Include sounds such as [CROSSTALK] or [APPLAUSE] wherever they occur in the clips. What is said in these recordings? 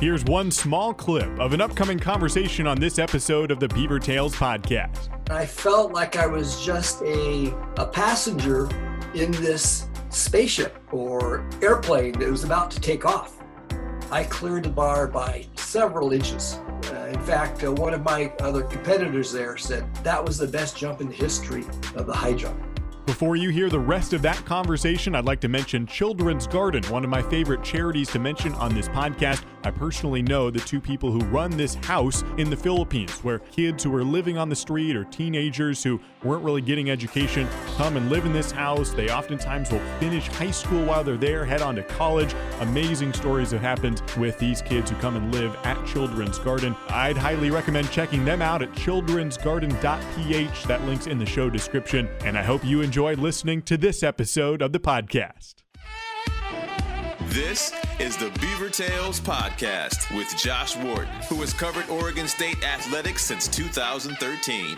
Here's one small clip of an upcoming conversation on this episode of the Beaver Tales podcast. I felt like I was just a, a passenger in this spaceship or airplane that was about to take off. I cleared the bar by several inches. Uh, in fact, uh, one of my other competitors there said that was the best jump in the history of the high jump. Before you hear the rest of that conversation, I'd like to mention Children's Garden, one of my favorite charities to mention on this podcast. I personally know the two people who run this house in the Philippines, where kids who are living on the street or teenagers who weren't really getting education come and live in this house. They oftentimes will finish high school while they're there, head on to college. Amazing stories have happened with these kids who come and live at Children's Garden. I'd highly recommend checking them out at childrensgarden.ph. That link's in the show description. And I hope you enjoy listening to this episode of the podcast. This is the Beaver Tales Podcast with Josh Wharton, who has covered Oregon State athletics since 2013.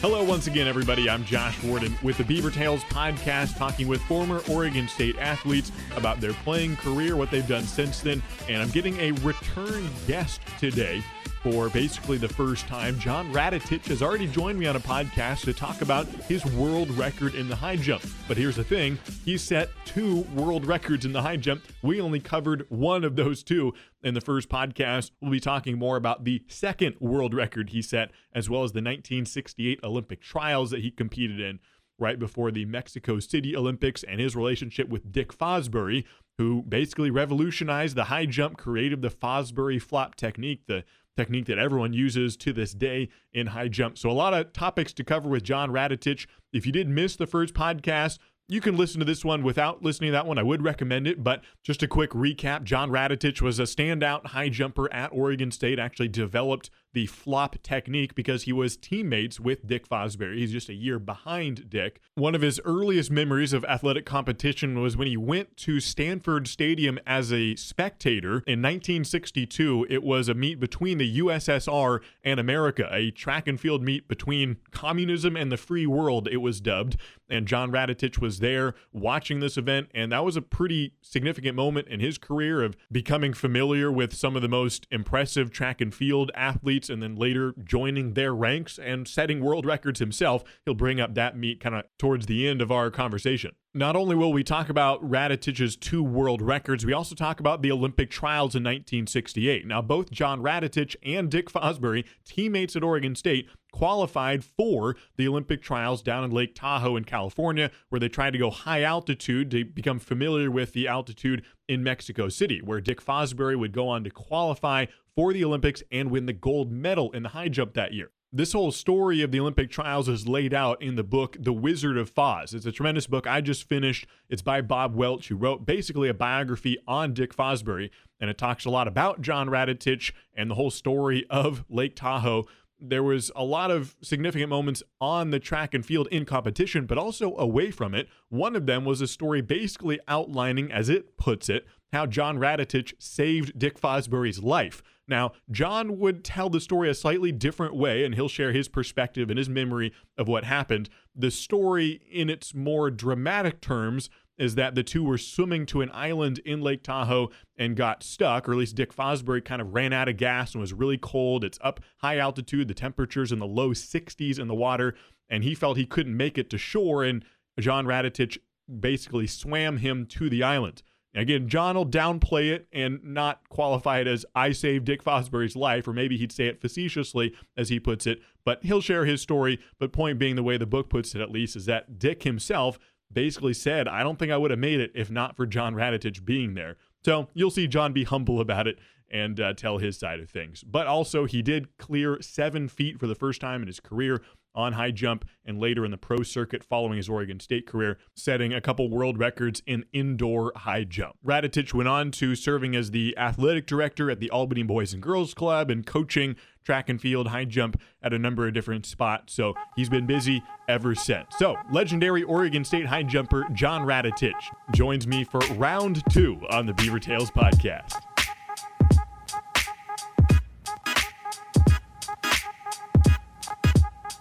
Hello, once again, everybody. I'm Josh Wharton with the Beaver Tales podcast, talking with former Oregon State athletes about their playing career, what they've done since then. And I'm getting a return guest today for basically the first time. John Radetich has already joined me on a podcast to talk about his world record in the high jump. But here's the thing he set two world records in the high jump. We only covered one of those two in the first podcast. We'll be talking more about the second world record he set, as well as the 1968 Olympic trials that he competed in right before the Mexico City Olympics and his relationship with Dick Fosbury, who basically revolutionized the high jump, created the Fosbury flop technique, the technique that everyone uses to this day in high jump. So, a lot of topics to cover with John Radetich. If you did miss the first podcast, you can listen to this one without listening to that one. I would recommend it, but just a quick recap John Radetich was a standout high jumper at Oregon State, actually developed the flop technique because he was teammates with Dick Fosbury. He's just a year behind Dick. One of his earliest memories of athletic competition was when he went to Stanford Stadium as a spectator in 1962. It was a meet between the USSR and America, a track and field meet between communism and the free world, it was dubbed. And John Radetich was there watching this event, and that was a pretty significant moment in his career of becoming familiar with some of the most impressive track and field athletes and then later joining their ranks and setting world records himself. He'll bring up that meet kind of towards the end of our conversation. Not only will we talk about Radetich's two world records, we also talk about the Olympic trials in 1968. Now, both John Radetich and Dick Fosbury, teammates at Oregon State, qualified for the Olympic trials down in Lake Tahoe in California, where they tried to go high altitude to become familiar with the altitude in Mexico City, where Dick Fosbury would go on to qualify for the Olympics and win the gold medal in the high jump that year. This whole story of the Olympic trials is laid out in the book The Wizard of Foz. It's a tremendous book I just finished. It's by Bob Welch, who wrote basically a biography on Dick Fosbury, and it talks a lot about John Radetich and the whole story of Lake Tahoe. There was a lot of significant moments on the track and field in competition, but also away from it. One of them was a story basically outlining, as it puts it, how John Radetich saved Dick Fosbury's life. Now, John would tell the story a slightly different way, and he'll share his perspective and his memory of what happened. The story, in its more dramatic terms, is that the two were swimming to an island in Lake Tahoe and got stuck, or at least Dick Fosbury kind of ran out of gas and was really cold. It's up high altitude, the temperature's in the low 60s in the water, and he felt he couldn't make it to shore, and John Radetich basically swam him to the island. Again, John will downplay it and not qualify it as I saved Dick Fosbury's life, or maybe he'd say it facetiously, as he puts it, but he'll share his story. But point being, the way the book puts it, at least, is that Dick himself basically said, I don't think I would have made it if not for John Radetich being there. So you'll see John be humble about it and uh, tell his side of things. But also, he did clear seven feet for the first time in his career on high jump and later in the pro circuit following his Oregon State career, setting a couple world records in indoor high jump. Radetich went on to serving as the athletic director at the Albany Boys and Girls Club and coaching track and field high jump at a number of different spots. So he's been busy ever since. So, legendary Oregon State high jumper John Radetich joins me for round two on the Beaver Tales podcast.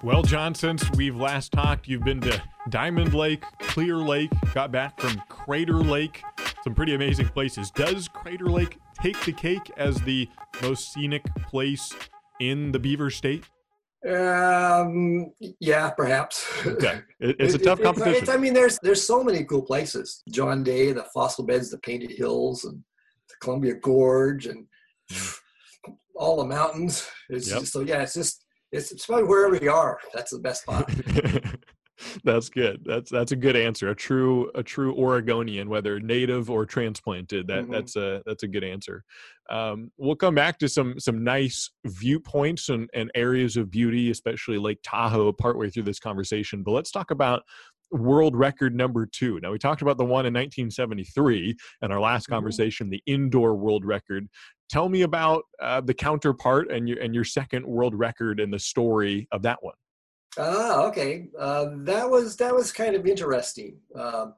Well, John, since we've last talked, you've been to Diamond Lake, Clear Lake, got back from Crater Lake, some pretty amazing places. Does Crater Lake take the cake as the most scenic place in the Beaver State? Um, yeah, perhaps. Okay, [LAUGHS] it, it's a tough it- competition. it's- I mean, there's there's so many cool places. John Day, the fossil beds, the Painted Hills, and the Columbia Gorge, and all the mountains. It's Yep. just, so yeah, it's just it's, it's probably wherever you are. That's the best spot. [LAUGHS] that's good. That's that's a good answer. A true a true Oregonian, whether native or transplanted. That Mhm. that's a that's a good answer. Um, we'll come back to some some nice viewpoints and, and areas of beauty, especially Lake Tahoe, partway through this conversation. But let's talk about world record number two. Now we talked about the one in 1973 and our last Mhm. conversation, the indoor world record. Tell me about uh, the counterpart and your and your second world record and the story of that one. Ah, okay. Uh, that was that was kind of interesting. Um,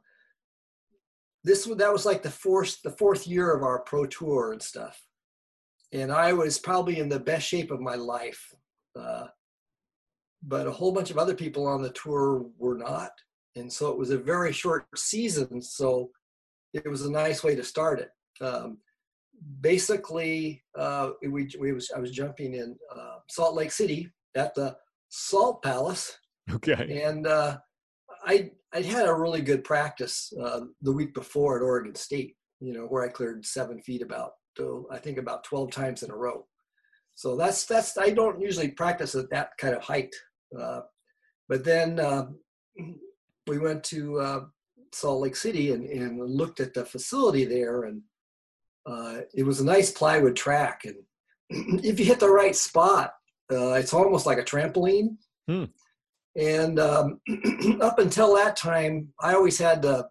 this was that was like the fourth the fourth year of our pro tour and stuff, and I was probably in the best shape of my life. Uh, but a whole bunch of other people on the tour were not, and so it was a very short season. So it was a nice way to start it. Um, basically, uh, we, we was I was jumping in uh, Salt Lake City at the Salt Palace, Okay. and uh, I I had a really good practice uh, the week before at Oregon State. You know, where I cleared seven feet about I think about twelve times in a row. So that's that's I don't usually practice at that kind of height. Uh, but then uh, we went to uh, Salt Lake City and, and looked at the facility there, and uh, it was a nice plywood track. And [CLEARS THROAT] if you hit the right spot, uh, it's almost like a trampoline. Hmm. And um, [CLEARS THROAT] up until that time, I always had the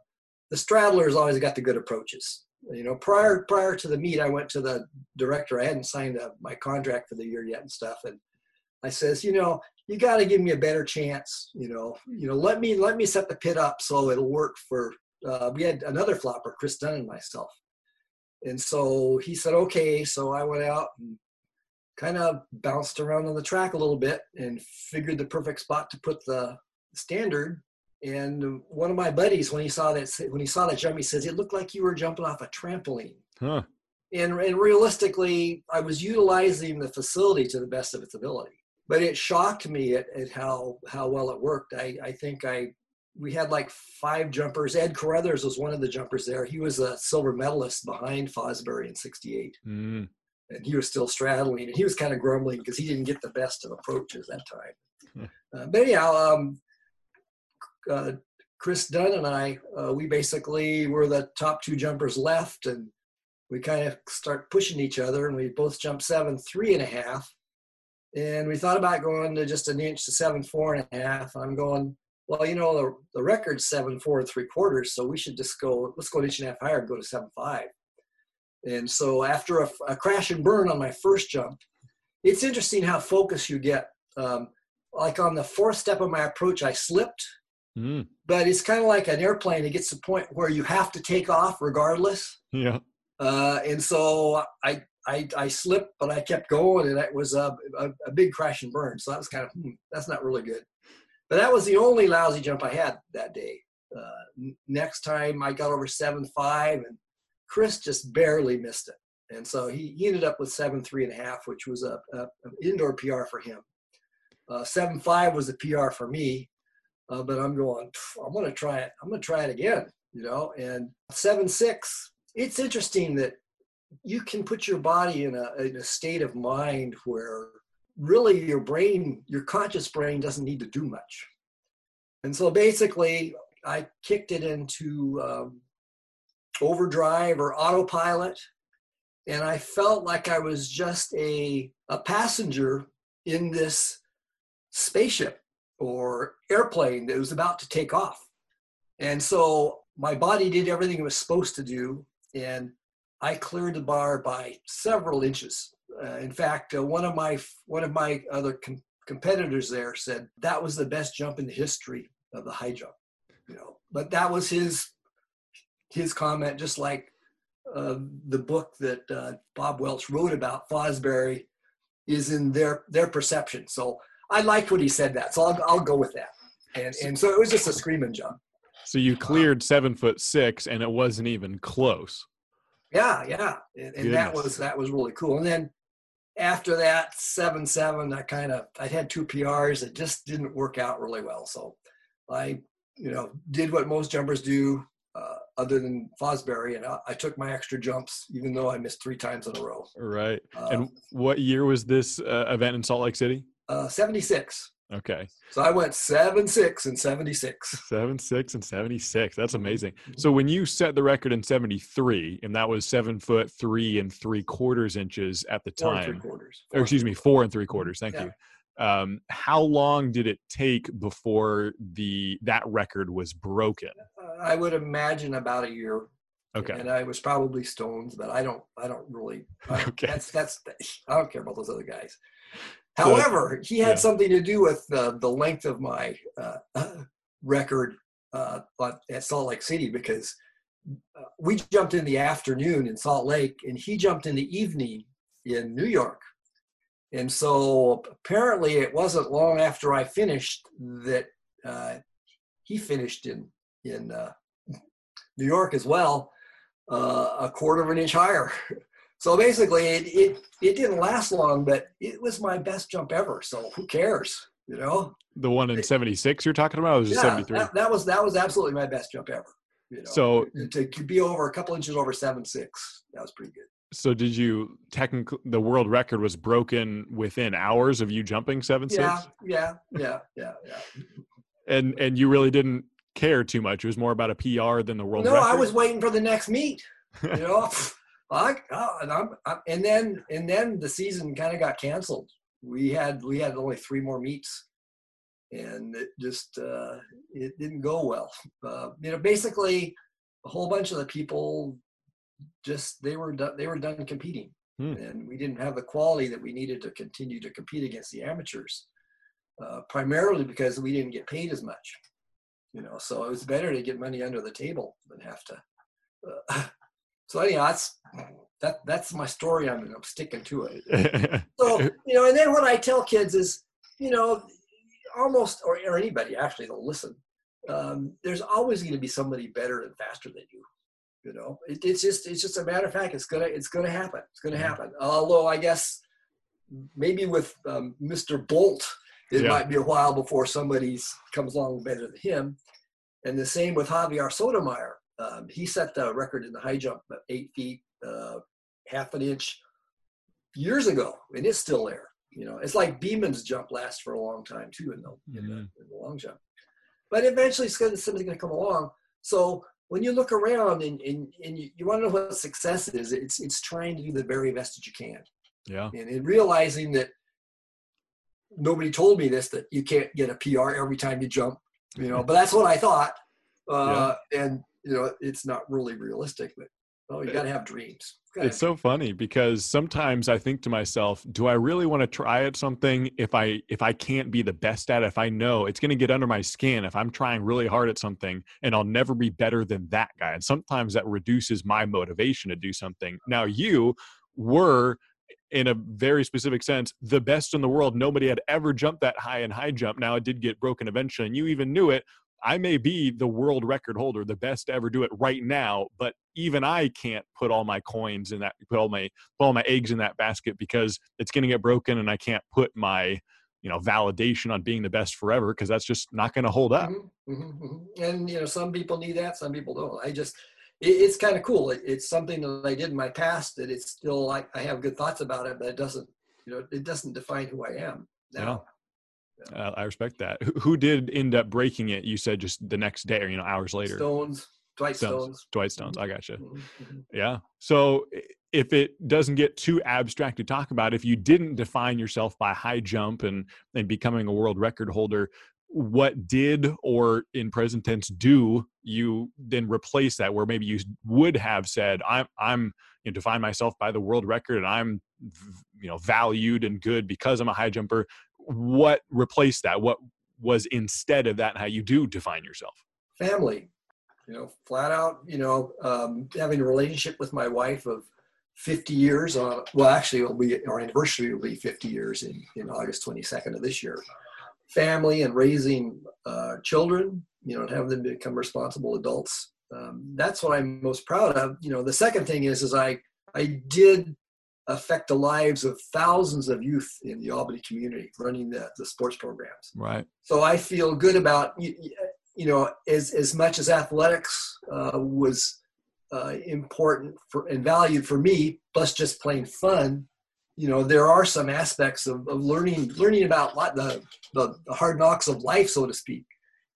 the straddlers always got the good approaches. You know, prior prior to the meet, I went to the director. I hadn't signed uh my contract for the year yet and stuff, and I says, you know, you got to give me a better chance. You know, you know, let me let me set the pit up so it'll work for. Uh, we had another flopper, Chris Dunn and myself, and so he said, okay. So I went out and kind of bounced around on the track a little bit and figured the perfect spot to put the standard. And one of my buddies, when he saw that, when he saw that jump, he says, "It looked like you were jumping off a trampoline." Huh. And, and realistically, I was utilizing the facility to the best of its ability. But it shocked me at, at how how well it worked. I, I think I we had like five jumpers. Ed Caruthers was one of the jumpers there. He was a silver medalist behind Fosbury in '68 Mm. and he was still straddling and he was kind of grumbling because he didn't get the best of approaches that time. Uh, but anyhow, um, uh, Chris Dunn and I, uh, we basically were the top two jumpers left and we kind of start pushing each other and we both jumped seven, three and a half. And we thought about going to just an inch to seven, four and a half. I'm going, well, you know, the, the record's seven, four and three quarters. So we should just go, let's go an inch and a half higher and go to seven, five. And so after a, a, crash and burn on my first jump, it's interesting how focused you get. Um, like on the fourth step of my approach, I slipped, Mm. but it's kind of like an airplane. It gets to the point where you have to take off regardless. Yeah. Uh, and so I, I, I slipped, but I kept going, and that was a, a, a big crash and burn. So that was kind of, hmm, that's not really good. But that was the only lousy jump I had that day. Uh, next time I got over seven five, and Chris just barely missed it. And so he, he ended up with seven three and a half, which was a, a an indoor PR for him. Uh, seven five was a PR for me, uh, but I'm going. I'm going to try it. I'm going to try it again. You know, and seven six. It's interesting that you can put your body in a, in a state of mind where really your brain, your conscious brain, doesn't need to do much. And so basically, I kicked it into um, overdrive or autopilot and i felt like i was just a, a passenger in this spaceship or airplane that was about to take off and so my body did everything it was supposed to do and i cleared the bar by several inches uh, in fact uh, one of my one of my other com- competitors there said that was the best jump in the history of the high jump you know but that was his his comment, just like uh, the book that uh, Bob Welch wrote about Fosbury, is in their their perception. So I liked what he said that, so I'll I'll go with that. And and so it was just a screaming jump. So you cleared seven foot six, and it wasn't even close. Yeah, yeah, and, and that was that was really cool. And then after that seven seven, I kind of I had two PRs that just didn't work out really well. So I you know did what most jumpers do, uh, other than Fosbury, and I, I took my extra jumps, even though I missed three times in a row. Right. Uh, and what year was this uh, event in Salt Lake City? uh, 76. Okay. So I went seven six and 76. Seven, six, and 76. That's Mhm. amazing. So when you set the record in 73, and that was seven foot three and three quarters inches at the time. Four and three quarters. or excuse me, four and three quarters. Thank Yeah. you. Um, how long did it take before the that record was broken? Uh, I would imagine about a year. Okay. And I was probably stones, but I don't. I don't really. I [LAUGHS] Okay. That's that's. I don't care about those other guys. However, he had yeah. something to do with uh, the length of my uh, [LAUGHS] record uh, at- Salt Lake City because uh, we jumped in the afternoon in Salt Lake, and he jumped in the evening in New York. And so apparently, it wasn't long after I finished that uh, he finished in in uh, New York as well, uh, a quarter of an inch higher. [LAUGHS] So basically, it, it it didn't last long, but it was my best jump ever. So who cares, you know? The one in 76 you're talking about was Yeah, 73? that, that was that was absolutely my best jump ever. You know, So to be over a couple inches over seven six, that was pretty good. so did you technically the world record was broken within hours of you jumping seven Yeah, six? yeah, yeah, yeah, yeah. And and you really didn't care too much. It was more about a PR than the world no, record. I was waiting for the next meet. You know, [LAUGHS] I, oh, and I'm, i and then and then the season kind of got canceled. We had we had only three more meets, and it just uh, it didn't go well. Uh, you know, basically, a whole bunch of the people just they were done, they were done competing, Hmm. and we didn't have the quality that we needed to continue to compete against the amateurs. Uh, primarily because we didn't get paid as much you know so it was better to get money under the table than have to uh, [LAUGHS] so anyhow that's that that's my story. I'm, I'm sticking to it. [LAUGHS] So you know and then what i tell kids is you know almost or, or anybody actually that'll listen um, there's always going to be somebody better and faster than you you know? It, it's just it's just a matter of fact it's gonna it's gonna happen. It's gonna Mhm. happen. Although i guess maybe with um, mr bolt it Yeah. might be a while before somebody comes along better than him. And the same with javier sotomayor um, he set the record in the high jump at eight feet uh, half an inch years ago and it's still there you know it's like Beamon's jump lasts for a long time too in the, in the, Mhm. in the long jump but eventually somebody's going to come along so when you look around and, and, and you, you want to know what success is it's it's trying to do the very best that you can yeah. and in realizing that nobody told me this that you can't get a PR every time you jump, you know. [LAUGHS] But that's what I thought, uh, and you know, it's not really realistic. But oh you eh, got to have dreams. It's so funny because sometimes I think to myself, do I really want to try at something if I if I can't be the best at it, if I know it's going to get under my skin, if I'm trying really hard at something and I'll never be better than that guy. And sometimes that reduces my motivation to do something. Now you were in a very specific sense the best in the world. Nobody had ever jumped that high in high jump. Now it did get broken eventually and you even knew it. I may be the world record holder, the best to ever do it right now, but even I can't put all my coins in that, put all my put all my eggs in that basket because it's going to get broken, and I can't put my, you know, validation on being the best forever because that's just not going to hold up. Mhm, mhm, mhm. And you know, some people need that, some people don't. I just, it, it's kind of cool. It, it's something that I did in my past that it's still like I have good thoughts about it, but it doesn't, you know, it doesn't define who I am now. Uh, I respect that. Who, who did end up breaking it? You said just the next day or you know hours later. Stones, Dwight Stones. Stones. Dwight Stones. I gotcha. Mhm, mhm. Yeah. So if it doesn't get too abstract to talk about, if you didn't define yourself by high jump and and becoming a world record holder, what did or in present tense do you then replace that where maybe you would have said i'm i'm you know, define myself by the world record and i'm you know valued and good because i'm a high jumper what replaced that? What was instead of that how you do define yourself? Family. You know flat out you know um, having a relationship with my wife of 50 years on well actually it'll be our anniversary will be 50 years in, in august 22nd of this year. Family and raising uh, children you know and having them become responsible adults. Um, that's what I'm most proud of. You know, the second thing is, is I, I did affect the lives of thousands of youth in the Albany community running the, the sports programs. Right. So I feel good about, you, you know, as, as much as athletics uh, was uh, important for, and valued for me, plus just plain fun, you know, there are some aspects of, of learning, learning about the, the, the hard knocks of life, so to speak.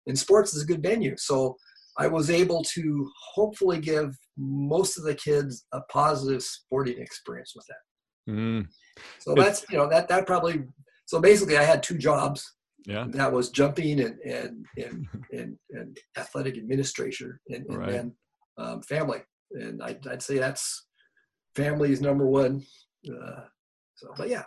And sports is a good venue. So I was able to hopefully give most of the kids a positive sporting experience with that. Mm. So that's you know that that probably so basically I had two jobs. Yeah. That was jumping and and and and, and athletic administration and, and Right. then um, family. And I'd, I'd say that's family is number one. Uh, so, but yeah,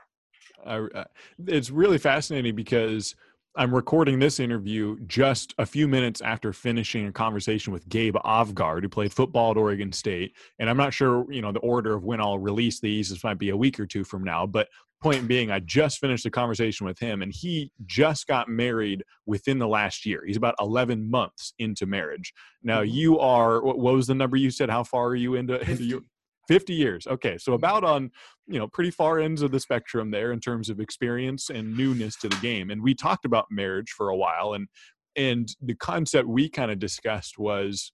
I, I- it's really fascinating because I'm recording this interview just a few minutes after finishing a conversation with Gabe Avgard, who played football at Oregon State. And I'm not sure, you know, the order of when I'll release these. This might be a week or two from now. But point being, I just finished a conversation with him, and he just got married within the last year. He's about 11 months into marriage. Now, Mhm. you are, what, was the number you said? How far are you into, into 50. your 50 years. Okay. So mm-hmm. about on, you know, pretty far ends of the spectrum there in terms of experience and newness to the game. And we talked about marriage for a while and and the concept we kind of discussed was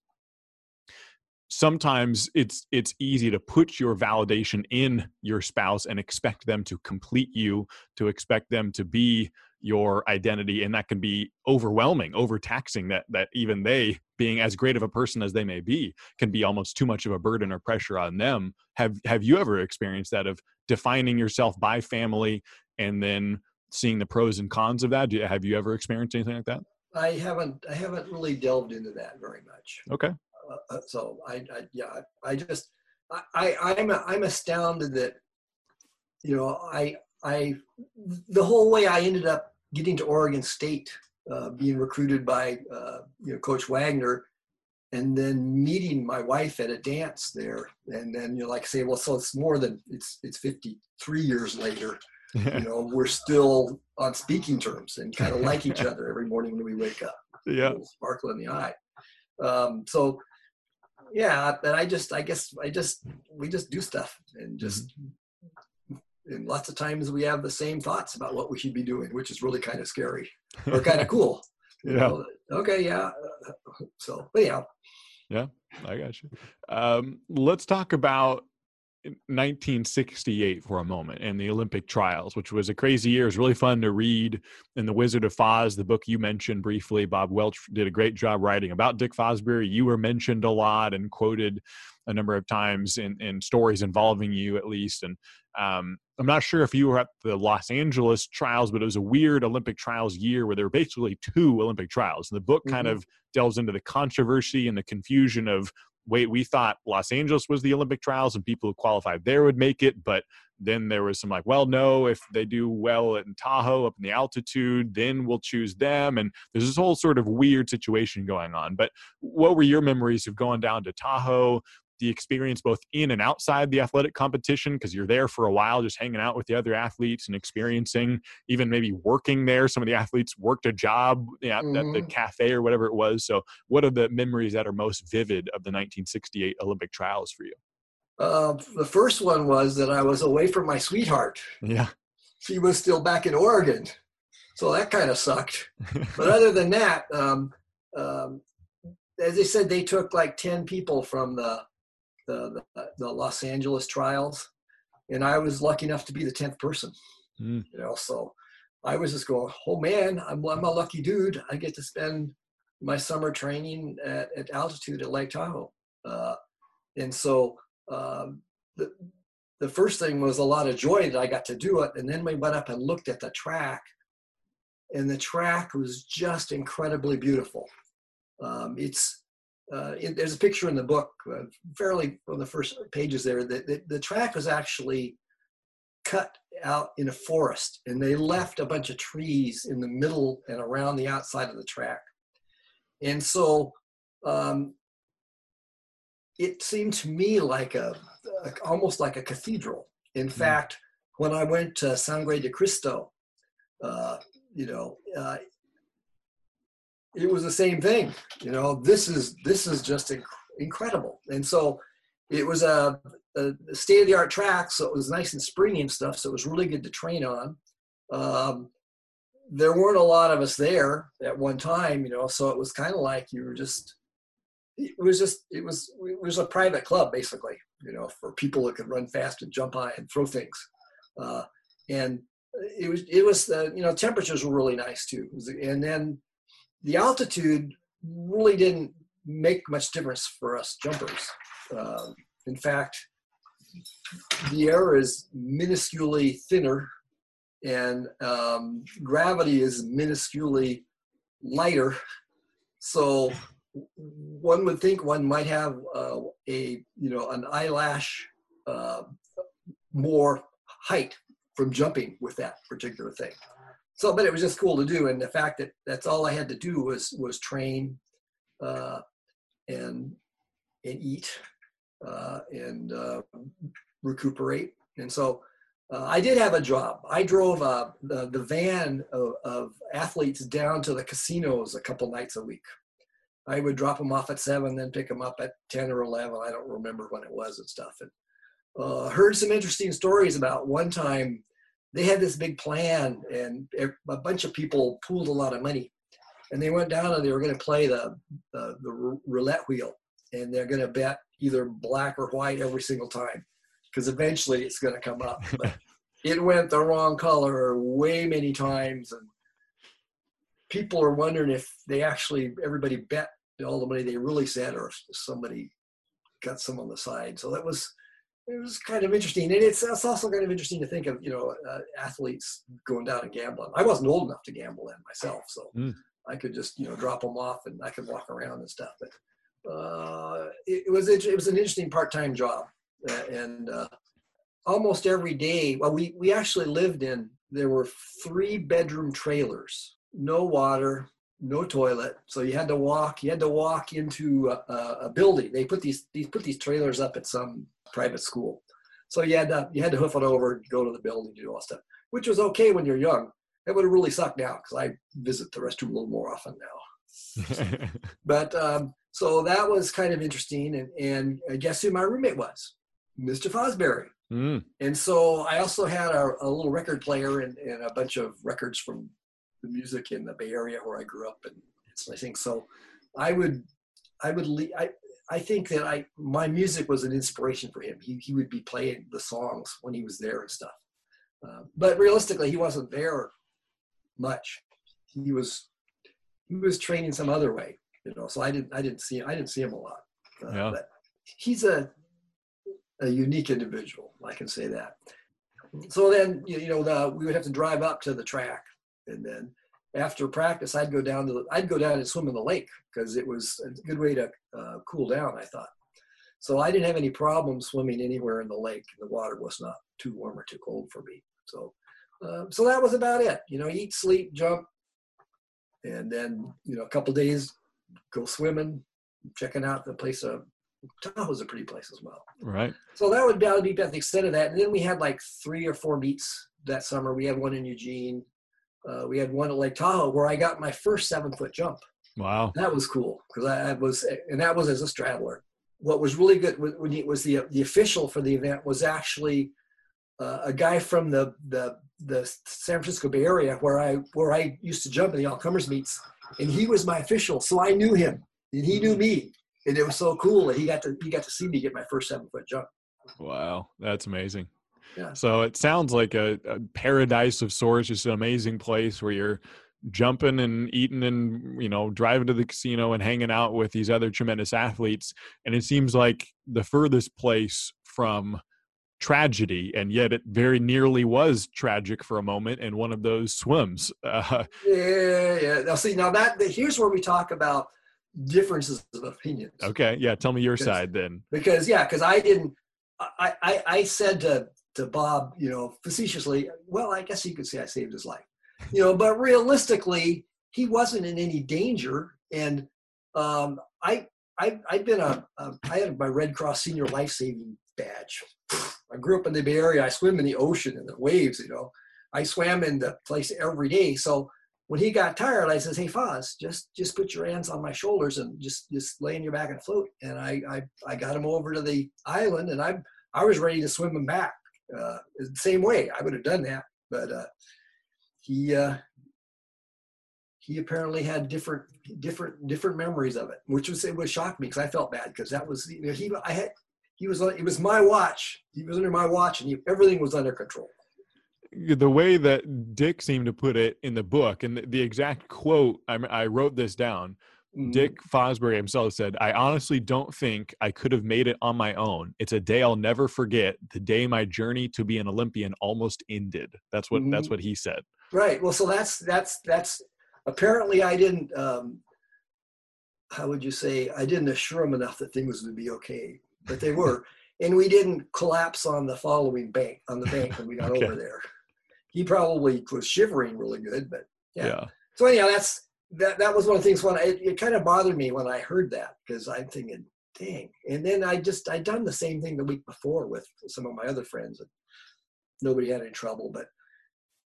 sometimes it's it's easy to put your validation in your spouse and expect them to complete you to expect them to be your identity and that can be overwhelming overtaxing that that even they being as great of a person as they may be can be almost too much of a burden or pressure on them. Have have you ever experienced that of defining yourself by family and then seeing the pros and cons of that? Do have you ever experienced anything like that? I haven't I haven't really delved into that very much. okay. Uh, uh, so I, I yeah I, I just I, I I'm I'm astounded that you know I I the whole way I ended up getting to Oregon State uh, being recruited by uh, you know Coach Wagner and then meeting my wife at a dance there. And then you know like I say well so it's more than it's it's 53 years later you [LAUGHS] know we're still on speaking terms and kind of like each other every morning when we wake up. Yeah. Sparkle in the eye. Um, so yeah, and I just, I guess, I just, we just do stuff and just, and lots of times we have the same thoughts about what we should be doing, which is really kind of scary [LAUGHS] or kind of cool. you Yeah. know. Okay. Yeah. So, but yeah, I got you. Um, let's talk about 1968 for a moment and the Olympic trials, which was a crazy year. It was really fun to read. In The Wizard of Foz, the book you mentioned briefly, Bob Welch did a great job writing about Dick Fosbury. You were mentioned a lot and quoted a number of times in, in stories involving you, at least. And um, I'm not sure if you were at the Los Angeles trials, but it was a weird Olympic trials year where there were basically two Olympic trials. And the book kind Mhm. of delves into the controversy and the confusion of wait, we thought Los Angeles was the Olympic trials and people who qualified there would make it, but then there was some like, well, no, if they do well in Tahoe up in the altitude, then we'll choose them. And there's this whole sort of weird situation going on. But what were your memories of going down to Tahoe? The experience both in and outside the athletic competition, because you're there for a while, just hanging out with the other athletes and experiencing, even maybe working there. Some of the athletes worked a job yeah, at the Mhm. cafe or whatever it was. So, what are the memories that are most vivid of the 1968 Olympic trials for you? uh, the first one was that I was away from my sweetheart. Yeah. She was still back in Oregon. So that kind of sucked. but other than that, um, um, as they said, they took like 10 people from the, the, the, the Los Angeles trials. And I was lucky enough to be the 10th person, Mm. you know, so I was just going, oh man, I'm, I'm a lucky dude. I get to spend my summer training at, at altitude at Lake Tahoe. Uh, and so um, the, the first thing was a lot of joy that I got to do it. And then we went up and looked at the track and the track was just incredibly beautiful. Um, it's uh, in, there's a picture in the book, uh, fairly on the first pages there. that the, the track was actually cut out in a forest, and they left a bunch of trees in the middle and around the outside of the track. And so um, it seemed to me like a, a almost like a cathedral. In fact, when I went to Sangre de Cristo, uh, you know, uh, it was the same thing. You know, this is this is just inc- incredible. And so it was a, a state of the art track, so it was nice and springy and stuff. So it was really good to train on. Um, there weren't a lot of us there at one time, you know, so it was kind of like you were just. It was just it was it was a private club basically, you know, for people that could run fast and jump high and throw things, uh, and it was it was the you know temperatures were really nice too, and then the altitude really didn't make much difference for us jumpers. Um, in fact, the air is minusculely thinner and um, gravity is minusculely lighter. So one would think one might have uh, a, you know, an eyelash uh, more height from jumping with that particular thing. So, but it was just cool to do. And the fact that that's all I had to do was, was train uh, and, and eat uh, and uh, recuperate. And so uh, I did have a job. I drove uh, the, the van of, of, athletes down to the casinos a couple nights a week. I would drop them off at seven, then pick them up at 10 or 11. I don't remember when it was and stuff. And uh, heard some interesting stories about one time they had this big plan and a bunch of people pooled a lot of money and they went down and they were going to play the, the, the roulette wheel and they're going to bet either black or white every single time because eventually it's going to come up. [LAUGHS] But it went the wrong color way many times, and people are wondering if they actually everybody bet all the money they really said, or somebody got some on the side. So that was it was kind of interesting, and it's, it's also kind of interesting to think of you know uh, athletes going down and gambling. I wasn't old enough to gamble then myself, so. Mm. I could just you know drop them off and I could walk around and stuff. But uh, it, it, was it was an interesting part-time job, uh, and uh, almost every day. Well, we we actually lived in there were three bedroom trailers, no water, no toilet, so you had to walk. You had to walk into a, a building. They put these these put these trailers up at some private school, so you had to you had to hoof it over, go to the building, do all stuff, which was okay when you're young. It would have really sucked now because I visit the restroom a little more often now. [LAUGHS] but um, so that was kind of interesting. And, and guess who my roommate was? Mr. Fosbury. Mm. And so I also had a, a little record player and, and, a bunch of records from the music in the Bay Area where I grew up and it's my thing. So I would, I would, leave. I, I think that I, my music was an inspiration for him. He, he would be playing the songs when he was there and stuff. Uh, but realistically, he wasn't there much. He was, he was training some other way you know. So I didn't I didn't see I didn't see him a lot. Uh, yeah. But he's a a unique individual. I can say that. So then you know the, we would have to drive up to the track, and then after practice I'd go down to the, I'd go down and swim in the lake because it was a good way to uh, cool down. I thought. So I didn't have any problem swimming anywhere in the lake. The water was not too warm or too cold for me. So, uh, so that was about it. You know, eat, sleep, jump, and then you know a couple days go swimming, checking out the place. Uh, Tahoe's a pretty place as well. Right. So that would, that would be about the extent of that. And then we had like three or four meets that summer. We had one in Eugene. Uh, we had one at Lake Tahoe where I got my first seven foot jump. Wow. That was cool because I, was, and that was as a straddler. What was really good when it was the the official for the event was actually uh, a guy from the, the the San Francisco Bay Area where I where I used to jump in the all comers meets and he was my official, so I knew him, and he knew me, and it was so cool that he got to he got to see me get my first seven foot jump. Wow, that's amazing. Yeah. So it sounds like a, a paradise of sorts, just an amazing place where you're jumping and eating and you know driving to the casino and hanging out with these other tremendous athletes and it seems like the furthest place from tragedy, and yet it very nearly was tragic for a moment in one of those swims. [LAUGHS] Uh, yeah, yeah. Now, see, now that here's where we talk about differences of opinions. Okay, yeah. Tell me your because, side then. Because yeah, because I didn't. I, I I said to to Bob, you know, facetiously, well, I guess you could say I saved his life, you know, but realistically, he wasn't in any danger, and um, I I I'd been a, a I had my Red Cross Senior Life Saving badge I grew up in the Bay Area. I swim in the ocean and the waves, you know. I swam in the place every day. So when he got tired, I says, "Hey, Foz, just just put your hands on my shoulders and just just lay your back and float." And I I, I got him over to the island, and I I was ready to swim him back uh, the same way. I would have done that, but uh, he uh, he apparently had different different different memories of it, which was it was shocked me because I felt bad because that was you know, he I had he was it was my watch. He was under my watch, and he, everything was under control the way that Dick seemed to put it in the book, and the, the exact quote, I, I, wrote this down. Mm-hmm. Dick Fosbury himself said, I honestly don't think I could have made it on my own. It's a day I'll never forget. The day my journey to be an Olympian almost ended. That's what mm-hmm. that's what he said. Right. Well, so that's that's that's apparently I didn't um how would you say I didn't assure him enough that things would be okay, but they were. [LAUGHS] and we didn't collapse on the following bank on the bank when we got [LAUGHS] okay. over there he probably was shivering really good. But yeah. yeah. So anyhow, that's that. That was one of the things when I, it, it kind of bothered me when I heard that because I'm thinking, dang. And then I just I done the same thing the week before with some of my other friends, and nobody had any trouble. But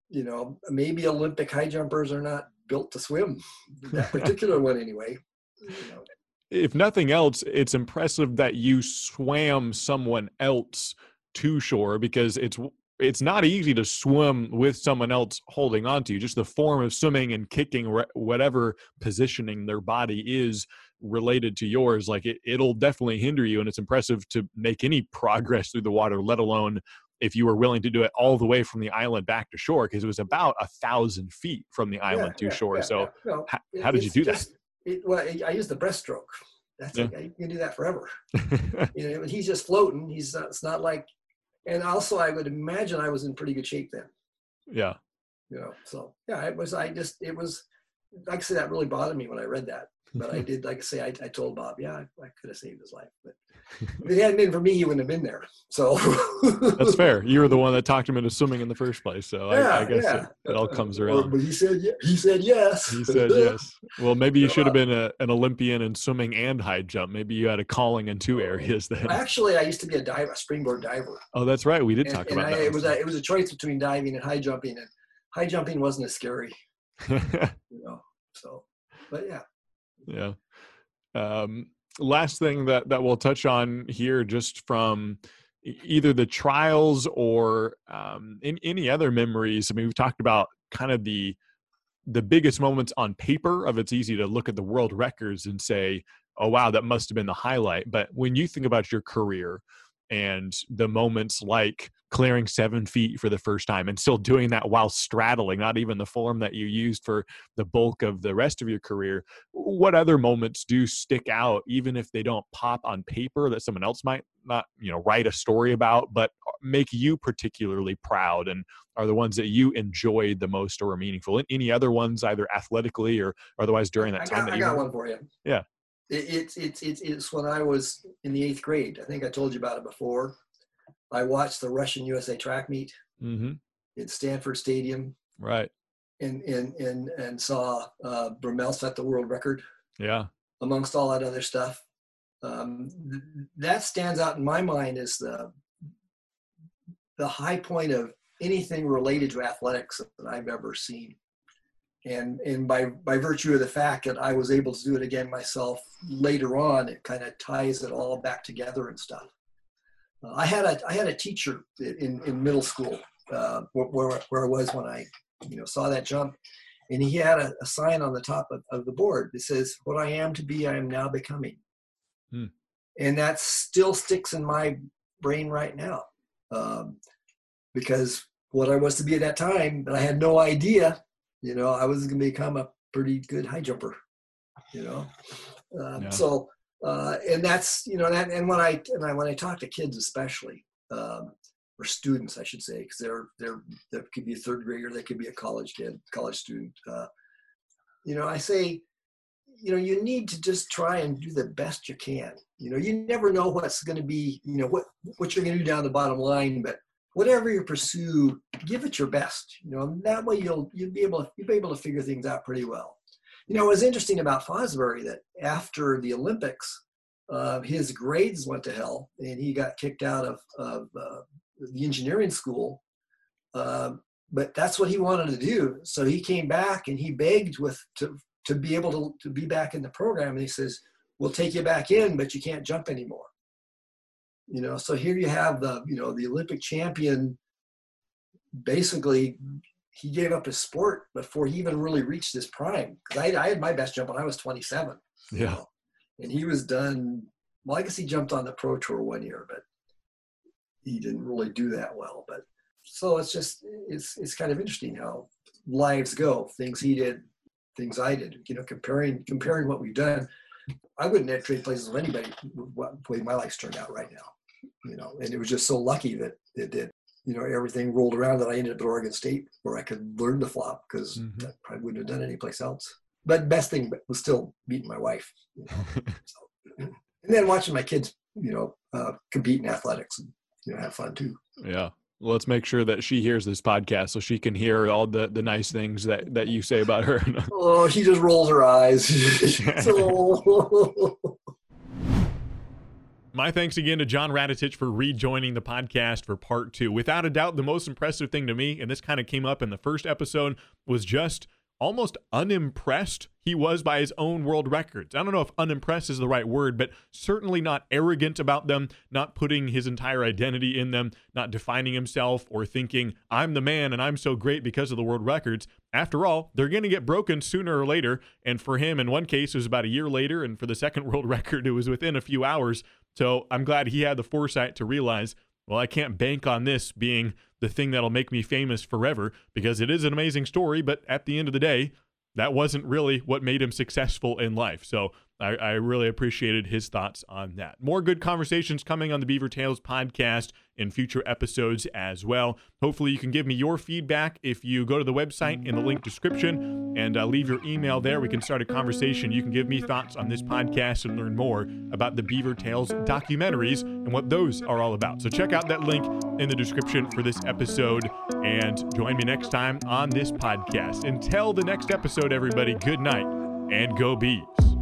you know, maybe Olympic high jumpers are not built to swim. [LAUGHS] That particular one, anyway. You know. If nothing else, it's impressive that you swam someone else to shore because it's it's not easy to swim with someone else holding on to you. Just the form of swimming and kicking, whatever positioning their body is related to yours, like it, it'll definitely hinder you. And it's impressive to make any progress through the water, let alone if you were willing to do it all the way from the island back to shore, because it was about a thousand feet from the island yeah, to yeah, shore. Yeah, so, how, how, did you do just, that? It, well, I use the breaststroke. That's yeah. you can do that forever. [LAUGHS] you know, he's just floating. He's not, it's not like and also I would imagine I was in pretty good shape then. Yeah. You know, so yeah, it was. I just it was like I say that really bothered me when I read that. But I did, like I say, I, I told Bob, yeah, I, I could have saved his life, but if it hadn't been for me, he wouldn't have been there. So that's [LAUGHS] fair. You were the one that talked him into swimming in the first place. So yeah, I, I, guess yeah. it, it, all comes around. But he said, yeah, he said yes. He said yes. Well, maybe you [LAUGHS] should have uh, been a, an Olympian in swimming and high jump. Maybe you had a calling in two areas [LAUGHS] then. Actually, I used to be a diver, a springboard diver. Oh, that's right. We did and, talk and about I, that. It was a, it was a choice between diving and high jumping, and high jumping wasn't as scary. you know. So, but yeah. Yeah. Um, last thing that that we'll touch on here, just from either the trials or um, in any other memories. I mean, we've talked about kind of the the biggest moments on paper of it's easy to look at the world records and say, oh wow, that must have been the highlight. But when you think about your career and the moments like clearing seven feet for the first time and still doing that while straddling, not even the form that you used for the bulk of the rest of your career. What other moments do stick out, even if they don't pop on paper that someone else might not, you know, write a story about, but make you particularly proud and are the ones that you enjoyed the most or were meaningful? Any other ones, either athletically or otherwise during that time? I got, that I got one for you. Yeah. It's it's it's it's when I was in the eighth grade. I think I told you about it before. I watched the Russian USA track meet mm-hmm. in Stanford Stadium. Right. And and and and saw uh, Brumel set the world record. Yeah. Amongst all that other stuff, um, th- that stands out in my mind as the the high point of anything related to athletics that I've ever seen and and by by virtue of the fact that I was able to do it again myself later on, it kind of ties it all back together and stuff. I had a I had a teacher in in middle school uh, where where I was when I you know saw that jump, and he had a, a sign on the top of, of, the board that says, "What I am to be, I am now becoming," hmm. and that still sticks in my brain right now, um, because what I was to be at that time, but I had no idea you know, I was going to become a pretty good high jumper. You know, um, yeah. so uh, and that's you know that and when I and I when I talk to kids especially um, or students I should say because they're they're they could be a third grader they could be a college kid college student uh, you know I say you know you need to just try and do the best you can you know you never know what's going to be you know what what you're going to do down the bottom line but whatever you pursue, give it your best. You know, and that way you'll you'll be able you'll be able to figure things out pretty well. You know, it was interesting about Fosbury that after the Olympics, uh, his grades went to hell, and he got kicked out of, of uh, the engineering school. Uh, but that's what he wanted to do. So he came back and he begged with to to be able to, to be back in the program. And he says, We'll take you back in, but you can't jump anymore. You know, so here you have the, you know, the Olympic champion basically he gave up his sport before he even really reached his prime. Because I, I, had my best jump when I was 27. Yeah. And he was done. Well, I guess he jumped on the pro tour one year, but he didn't really do that well. But so it's just it's it's kind of interesting how lives go. Things he did, things I did. You know, comparing comparing what we've done. I wouldn't have trade places with anybody. What way my life's turned out right now, you know, and it was just so lucky that it did. You know, everything rolled around that I ended up at Oregon State where I could learn to flop because mm-hmm. I probably wouldn't have done anyplace else. But best thing was still meeting my wife. You know? [LAUGHS] so, and then watching my kids, you know, uh, compete in athletics and you know have fun too. Yeah, let's make sure that she hears this podcast so she can hear all the, the nice things that, that you say about her. [LAUGHS] oh, she just rolls her eyes. [LAUGHS] My thanks again to John Radatich for rejoining the podcast for part two. Without a doubt, the most impressive thing to me, and this kind of came up in the first episode, was just almost unimpressed he was by his own world records. I don't know if unimpressed is the right word, but certainly not arrogant about them, not putting his entire identity in them, not defining himself or thinking, I'm the man and I'm so great because of the world records. After all, they're going to get broken sooner or later. And for him, in one case, it was about a year later. And for the second [LAUGHS] world record, it was within a few hours. So I'm glad he had the foresight to realize, well, I can't bank on this being the thing that'll make me famous forever because it is an amazing story, but at the end of the day, that wasn't really what made him successful in life. So I, I, really appreciated his thoughts on that. More good conversations coming on the Beaver Tales podcast in future episodes as well. Hopefully, you can give me your feedback if you go to the website in the link description and uh, leave your email there. We can start a conversation. You can give me thoughts on this podcast and learn more about the Beaver Tales documentaries and what those are all about. So, check out that link in the description for this episode and join me next time on this podcast. Until the next episode, everybody, good night and go Bees.